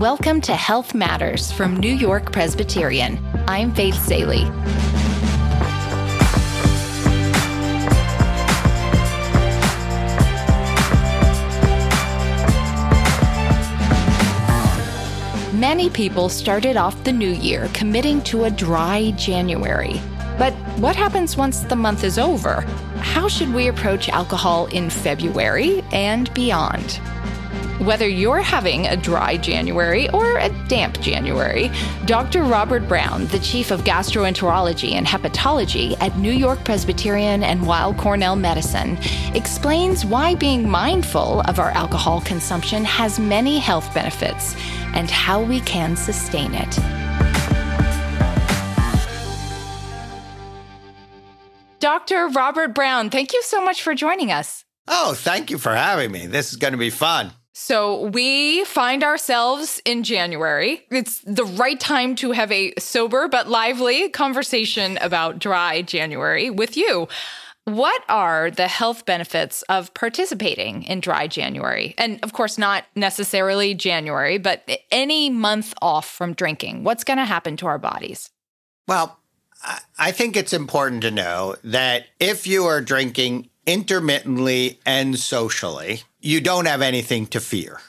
Welcome to Health Matters from New York Presbyterian. I'm Faith Salie. Many people started off the new year committing to a dry January. But what happens once the month is over? How should we approach alcohol in February and beyond? Whether you're having a dry January or a damp January, Dr. Robert Brown, the chief of gastroenterology and hepatology at New York Presbyterian and Weill Cornell Medicine, explains why being mindful of our alcohol consumption has many health benefits and how we can sustain it. Dr. Robert Brown, thank you so much for joining us. Oh, thank you for having me. This is going to be fun. So, we find ourselves in January. It's the right time to have a sober but lively conversation about dry January with you. What are the health benefits of participating in dry January? And of course, not necessarily January, but any month off from drinking. What's going to happen to our bodies? Well, I think it's important to know that if you are drinking intermittently and socially, you don't have anything to fear.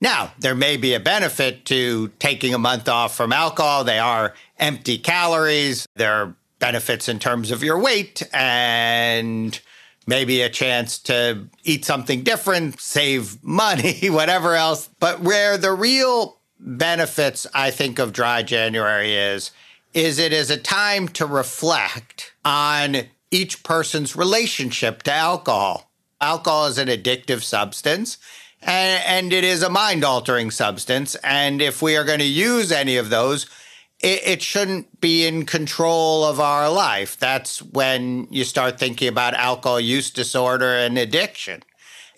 Now, there may be a benefit to taking a month off from alcohol. They are empty calories. There are benefits in terms of your weight and maybe a chance to eat something different, save money, whatever else. But where the real benefits, I think, of dry January is, is it is a time to reflect on each person's relationship to alcohol. Alcohol is an addictive substance and, and it is a mind altering substance. And if we are going to use any of those, it, it, shouldn't be in control of our life. That's when you start thinking about alcohol use disorder and addiction.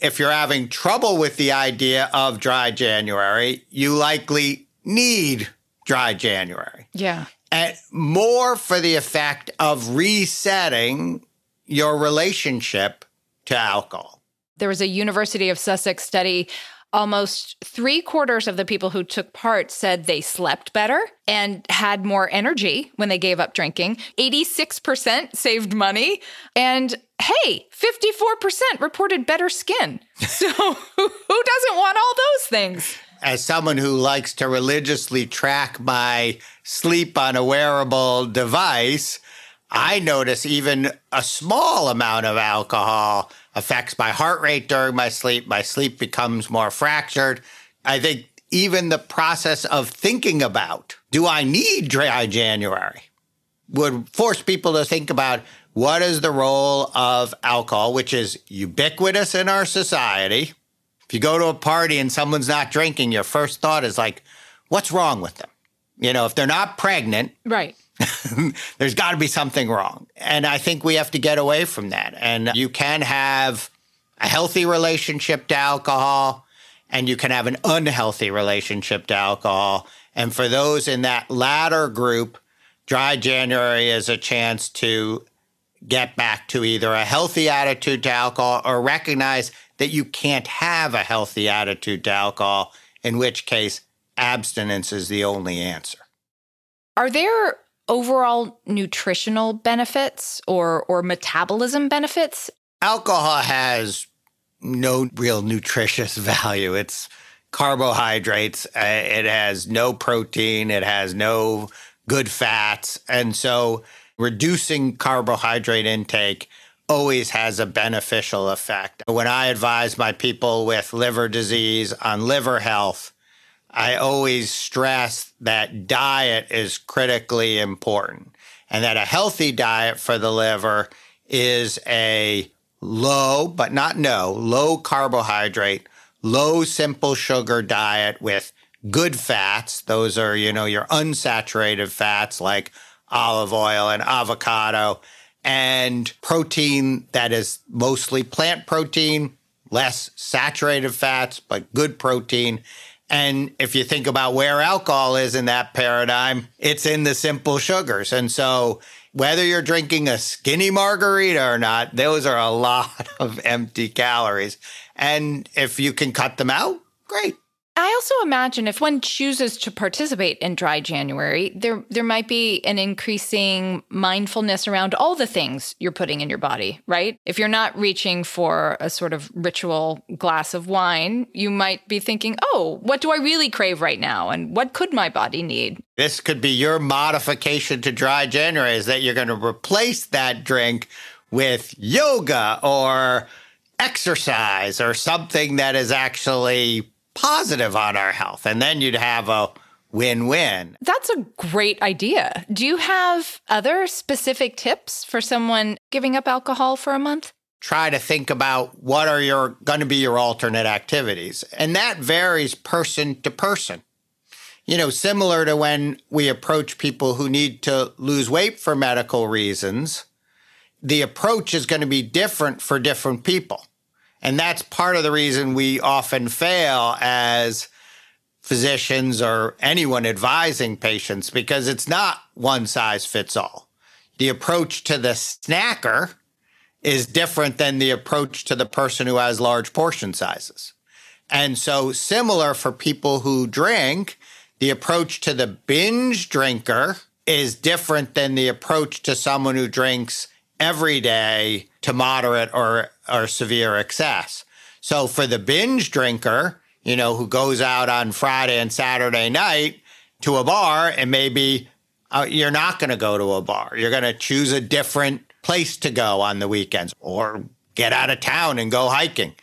If you're having trouble with the idea of dry January, you likely need dry January. Yeah and more for the effect of resetting your relationship to alcohol. There was a University of Sussex study. Almost three quarters of the people who took part said they slept better and had more energy when they gave up drinking. 86% saved money. And hey, 54% reported better skin. So who doesn't want all those things? As someone who likes to religiously track my sleep on a wearable device, I notice even a small amount of alcohol affects my heart rate during my sleep. My sleep becomes more fractured. I think even the process of thinking about do I need dry January would force people to think about what is the role of alcohol, which is ubiquitous in our society. If you go to a party and someone's not drinking, your first thought is like, what's wrong with them? You know, if they're not pregnant, right. there's got to be something wrong. And I think we have to get away from that. And you can have a healthy relationship to alcohol and you can have an unhealthy relationship to alcohol. And for those in that latter group, dry January is a chance to get back to either a healthy attitude to alcohol or recognize that you can't have a healthy attitude to alcohol, in which case abstinence is the only answer. Are there overall nutritional benefits or or metabolism benefits? Alcohol has no real nutritious value. It's carbohydrates. Uh, it has no protein. It has no good fats. And so reducing carbohydrate intake always has a beneficial effect. When I advise my people with liver disease on liver health, I always stress that diet is critically important and that a healthy diet for the liver is a low, but not no, low carbohydrate, low simple sugar diet with good fats. Those are, you know, your unsaturated fats like olive oil and avocado and protein that is mostly plant protein, less saturated fats, but good protein and if you think about where alcohol is in that paradigm, it's in the simple sugars. And so whether you're drinking a skinny margarita or not, those are a lot of empty calories. And if you can cut them out, great. I also imagine if one chooses to participate in dry January, there there might be an increasing mindfulness around all the things you're putting in your body, right? If you're not reaching for a sort of ritual glass of wine, you might be thinking, "Oh, what do I really crave right now and what could my body need?" This could be your modification to dry January is that you're going to replace that drink with yoga or exercise or something that is actually positive on our health. And then you'd have a win win. That's a great idea. Do you have other specific tips for someone giving up alcohol for a month? Try to think about what are your going to be your alternate activities. And that varies person to person. You know, similar to when we approach people who need to lose weight for medical reasons, the approach is going to be different for different people. And that's part of the reason we often fail as physicians or anyone advising patients because it's not one size fits all. The approach to the snacker is different than the approach to the person who has large portion sizes. And so, similar for people who drink, the approach to the binge drinker is different than the approach to someone who drinks every day to moderate or, or severe excess. So for the binge drinker, you know, who goes out on Friday and Saturday night to a bar and maybe uh, you're not going to go to a bar. You're going to choose a different place to go on the weekends or get out of town and go hiking.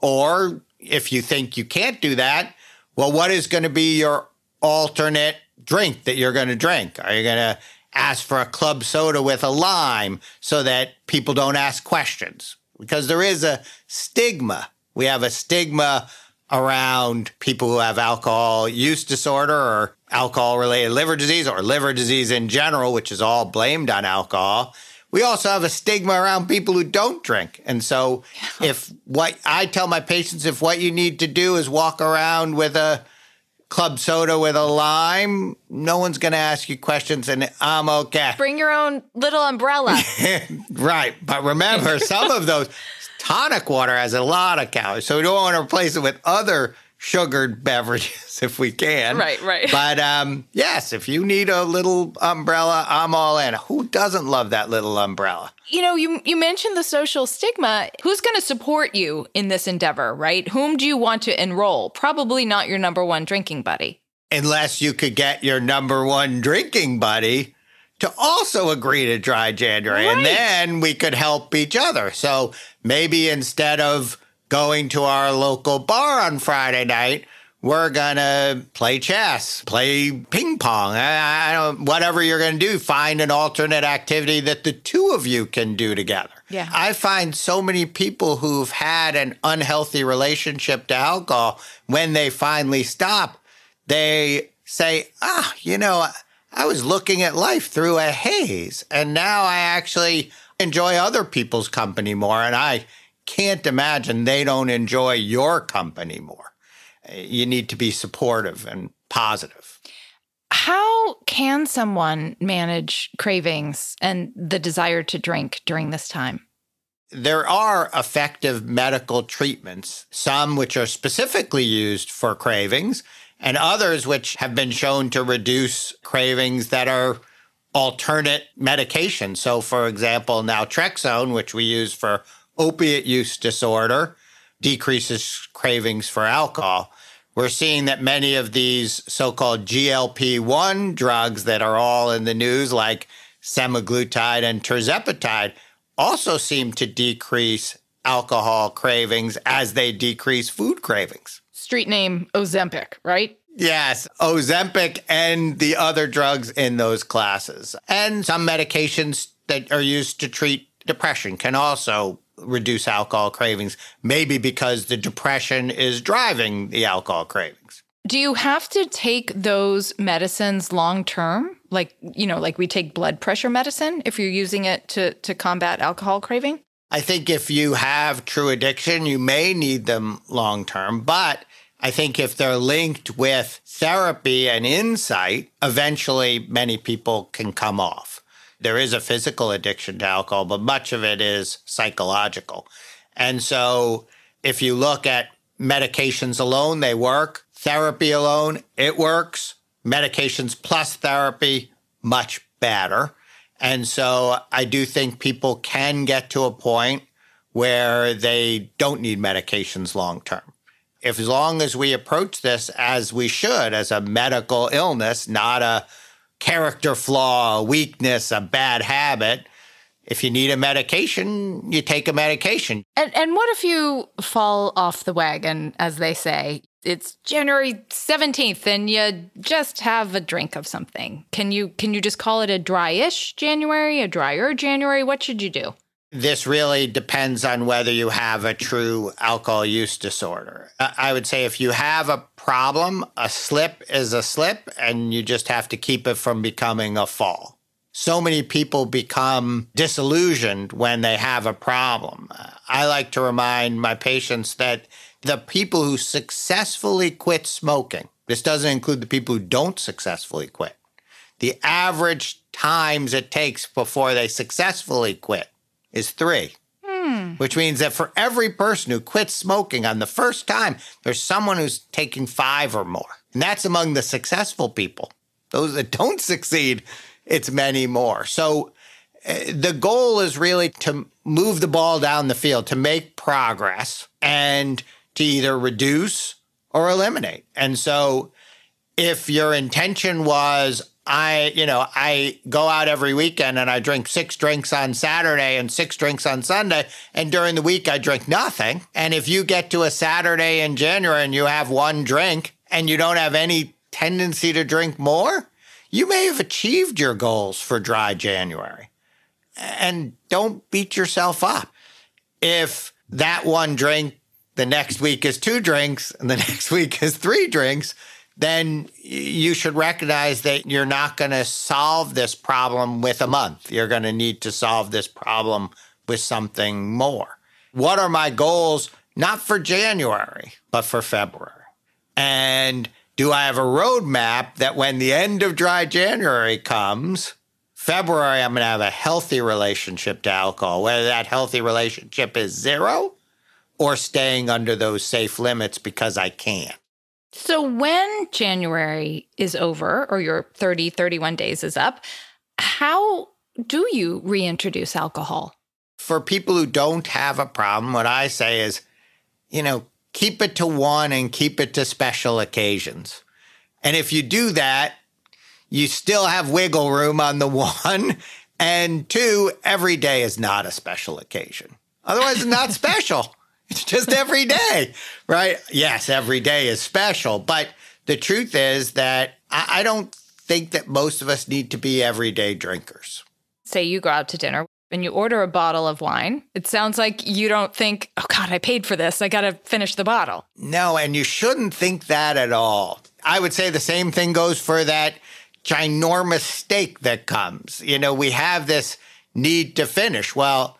Or if you think you can't do that, well, what is going to be your alternate drink that you're going to drink? Are you going to ask for a club soda with a lime so that people don't ask questions because there is a stigma. We have a stigma around people who have alcohol use disorder or alcohol related liver disease or liver disease in general, which is all blamed on alcohol. We also have a stigma around people who don't drink. And so, if what I tell my patients, if what you need to do is walk around with a club soda with a lime, no one's going to ask you questions and I'm okay. Bring your own little umbrella. right. But remember, some of those tonic water has a lot of calories. So we don't want to replace it with other sugared beverages if we can. Right, right. But um, yes, if you need a little umbrella, I'm all in. Who doesn't love that little umbrella? You know, you you mentioned the social stigma. Who's going to support you in this endeavor, right? Whom do you want to enroll? Probably not your number one drinking buddy. Unless you could get your number one drinking buddy to also agree to dry January. Right. And then we could help each other. So maybe instead of going to our local bar on Friday night, we're gonna play chess, play ping pong. I, I don't, whatever you're gonna do, find an alternate activity that the two of you can do together. Yeah. I find so many people who've had an unhealthy relationship to alcohol, when they finally stop, they say, ah, you know, I was looking at life through a haze, and now I actually enjoy other people's company more, and I can't imagine they don't enjoy your company more you need to be supportive and positive. How can someone manage cravings and the desire to drink during this time? There are effective medical treatments, some which are specifically used for cravings, and others which have been shown to reduce cravings that are alternate medications. So, for example, naltrexone, which we use for opiate use disorder, decreases cravings for alcohol. We're seeing that many of these so called GLP 1 drugs that are all in the news, like semaglutide and tirzepatide, also seem to decrease alcohol cravings as they decrease food cravings. Street name Ozempic, right? Yes, Ozempic and the other drugs in those classes. And some medications that are used to treat depression can also reduce alcohol cravings, maybe because the depression is driving the alcohol cravings. Do you have to take those medicines long term? Like, you know, like we take blood pressure medicine if you're using it to, to combat alcohol craving? I think if you have true addiction, you may need them long term. But I think if they're linked with therapy and insight, eventually many people can come off there is a physical addiction to alcohol, but much of it is psychological. And so if you look at medications alone, they work. Therapy alone, it works. Medications plus therapy, much better. And so I do think people can get to a point where they don't need medications long term. If as long as we approach this as we should, as a medical illness, not a character flaw, a weakness, a bad habit, if you need a medication, you take a medication. And, and what if you fall off the wagon, as they say? It's January 17th and you just have a drink of something. Can you can you just call it a dryish January, a drier January? What should you do? This really depends on whether you have a true alcohol use disorder. I would say if you have a problem, a slip is a slip and you just have to keep it from becoming a fall so many people become disillusioned when they have a problem. I like to remind my patients that the people who successfully quit smoking, this doesn't include the people who don't successfully quit, the average times it takes before they successfully quit is three. Hmm. Which means that for every person who quits smoking on the first time, there's someone who's taking five or more. And that's among the successful people. Those that don't succeed, it's many more. So uh, the goal is really to move the ball down the field, to make progress and to either reduce or eliminate. And so if your intention was, I, you know, I go out every weekend and I drink six drinks on Saturday and six drinks on Sunday. And during the week, I drink nothing. And if you get to a Saturday in January and you have one drink and you don't have any tendency to drink more, you may have achieved your goals for dry January. And don't beat yourself up. If that one drink the next week is two drinks and the next week is three drinks, then you should recognize that you're not going to solve this problem with a month. You're going to need to solve this problem with something more. What are my goals? Not for January, but for February. And do I have a roadmap that when the end of dry January comes, February, I'm going to have a healthy relationship to alcohol, whether that healthy relationship is zero or staying under those safe limits because I can. So when January is over or your 30, 31 days is up, how do you reintroduce alcohol? For people who don't have a problem, what I say is, you know, keep it to one and keep it to special occasions. And if you do that, you still have wiggle room on the one. And two, every day is not a special occasion. Otherwise, it's not special. Just every day, right? Yes, every day is special. But the truth is that I, don't think that most of us need to be everyday drinkers. Say you go out to dinner and you order a bottle of wine, it sounds like you don't think, oh God, I paid for this. I got to finish the bottle. No, and you shouldn't think that at all. I would say the same thing goes for that ginormous steak that comes. You know, we have this need to finish. Well,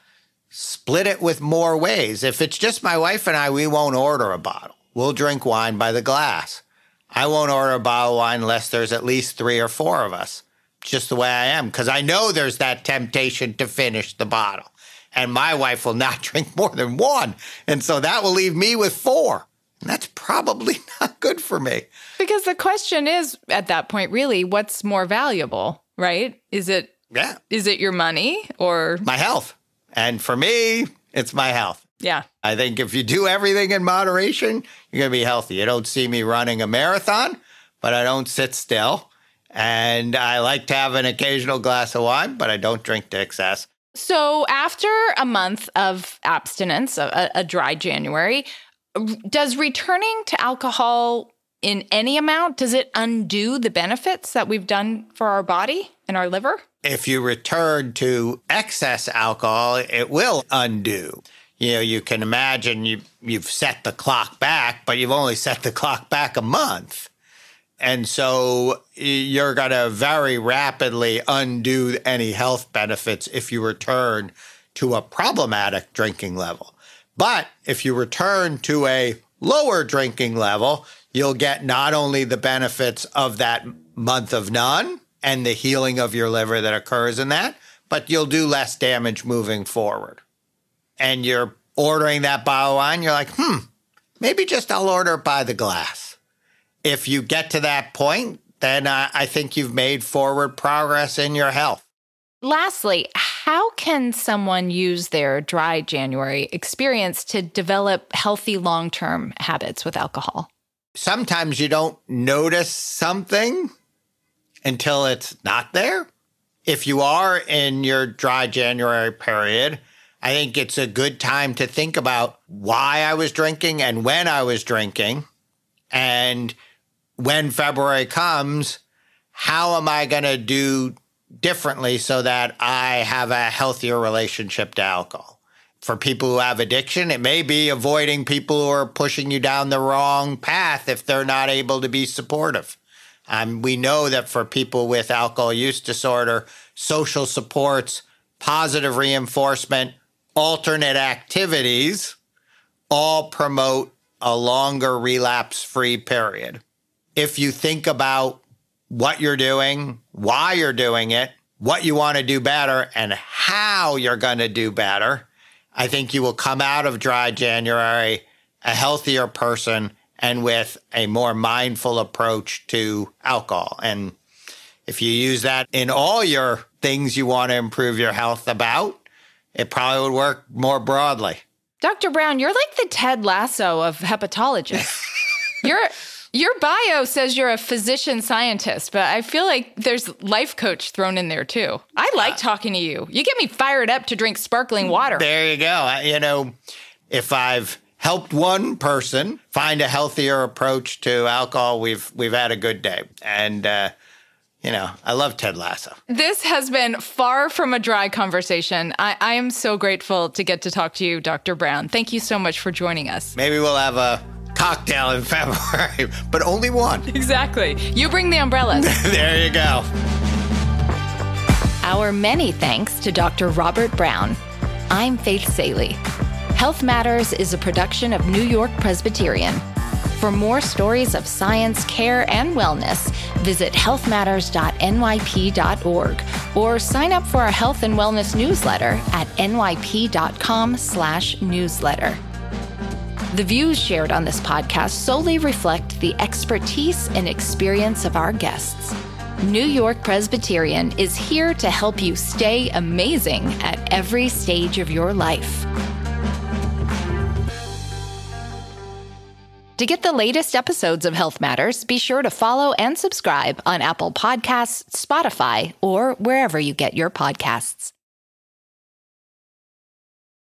split it with more ways. If it's just my wife and I, we won't order a bottle. We'll drink wine by the glass. I won't order a bottle of wine unless there's at least three or four of us just the way I am because I know there's that temptation to finish the bottle. And my wife will not drink more than one. And so that will leave me with four. And that's probably not good for me. Because the question is at that point, really, what's more valuable, right? Is it yeah. Is it your money or my health? And for me, it's my health. Yeah. I think if you do everything in moderation, you're going to be healthy. You don't see me running a marathon, but I don't sit still. And I like to have an occasional glass of wine, but I don't drink to excess. So, after a month of abstinence, a, a dry January, does returning to alcohol in any amount does it undo the benefits that we've done for our body and our liver? If you return to excess alcohol, it will undo. You know, you can imagine you you've set the clock back, but you've only set the clock back a month. And so you're going to very rapidly undo any health benefits if you return to a problematic drinking level. But if you return to a lower drinking level, you'll get not only the benefits of that month of none and the healing of your liver that occurs in that, but you'll do less damage moving forward. And you're ordering that bottle wine, you're like, hmm, maybe just I'll order it by the glass if you get to that point, then uh, I think you've made forward progress in your health. Lastly, how can someone use their dry January experience to develop healthy long term habits with alcohol? Sometimes you don't notice something until it's not there. If you are in your dry January period, I think it's a good time to think about why I was drinking and when I was drinking. And when February comes, how am I going to do differently so that I have a healthier relationship to alcohol? For people who have addiction, it may be avoiding people who are pushing you down the wrong path if they're not able to be supportive. Um, we know that for people with alcohol use disorder, social supports, positive reinforcement, alternate activities all promote a longer relapse free period. If you think about what you're doing, why you're doing it, what you want to do better, and how you're going to do better, I think you will come out of dry January a healthier person and with a more mindful approach to alcohol. And if you use that in all your things you want to improve your health about, it probably would work more broadly. Dr. Brown, you're like the Ted Lasso of hepatologists. your your bio says you're a physician scientist, but I feel like there's life coach thrown in there too. I like uh, talking to you. You get me fired up to drink sparkling water. There you go. You know, if I've helped one person find a healthier approach to alcohol, we've we've had a good day. And uh, you know, I love Ted Lasso. This has been far from a dry conversation. I, I am so grateful to get to talk to you, Dr. Brown. Thank you so much for joining us. Maybe we'll have a cocktail in February, but only one. Exactly. You bring the umbrellas. there you go. Our many thanks to Dr. Robert Brown. I'm Faith Salie. Health Matters is a production of New York Presbyterian. For more stories of science, care, and wellness, visit healthmatters.nyp.org or sign up for our health and wellness newsletter at nyp.com/newsletter. The views shared on this podcast solely reflect the expertise and experience of our guests. New York Presbyterian is here to help you stay amazing at every stage of your life. To get the latest episodes of Health Matters, be sure to follow and subscribe on Apple Podcasts, Spotify, or wherever you get your podcasts.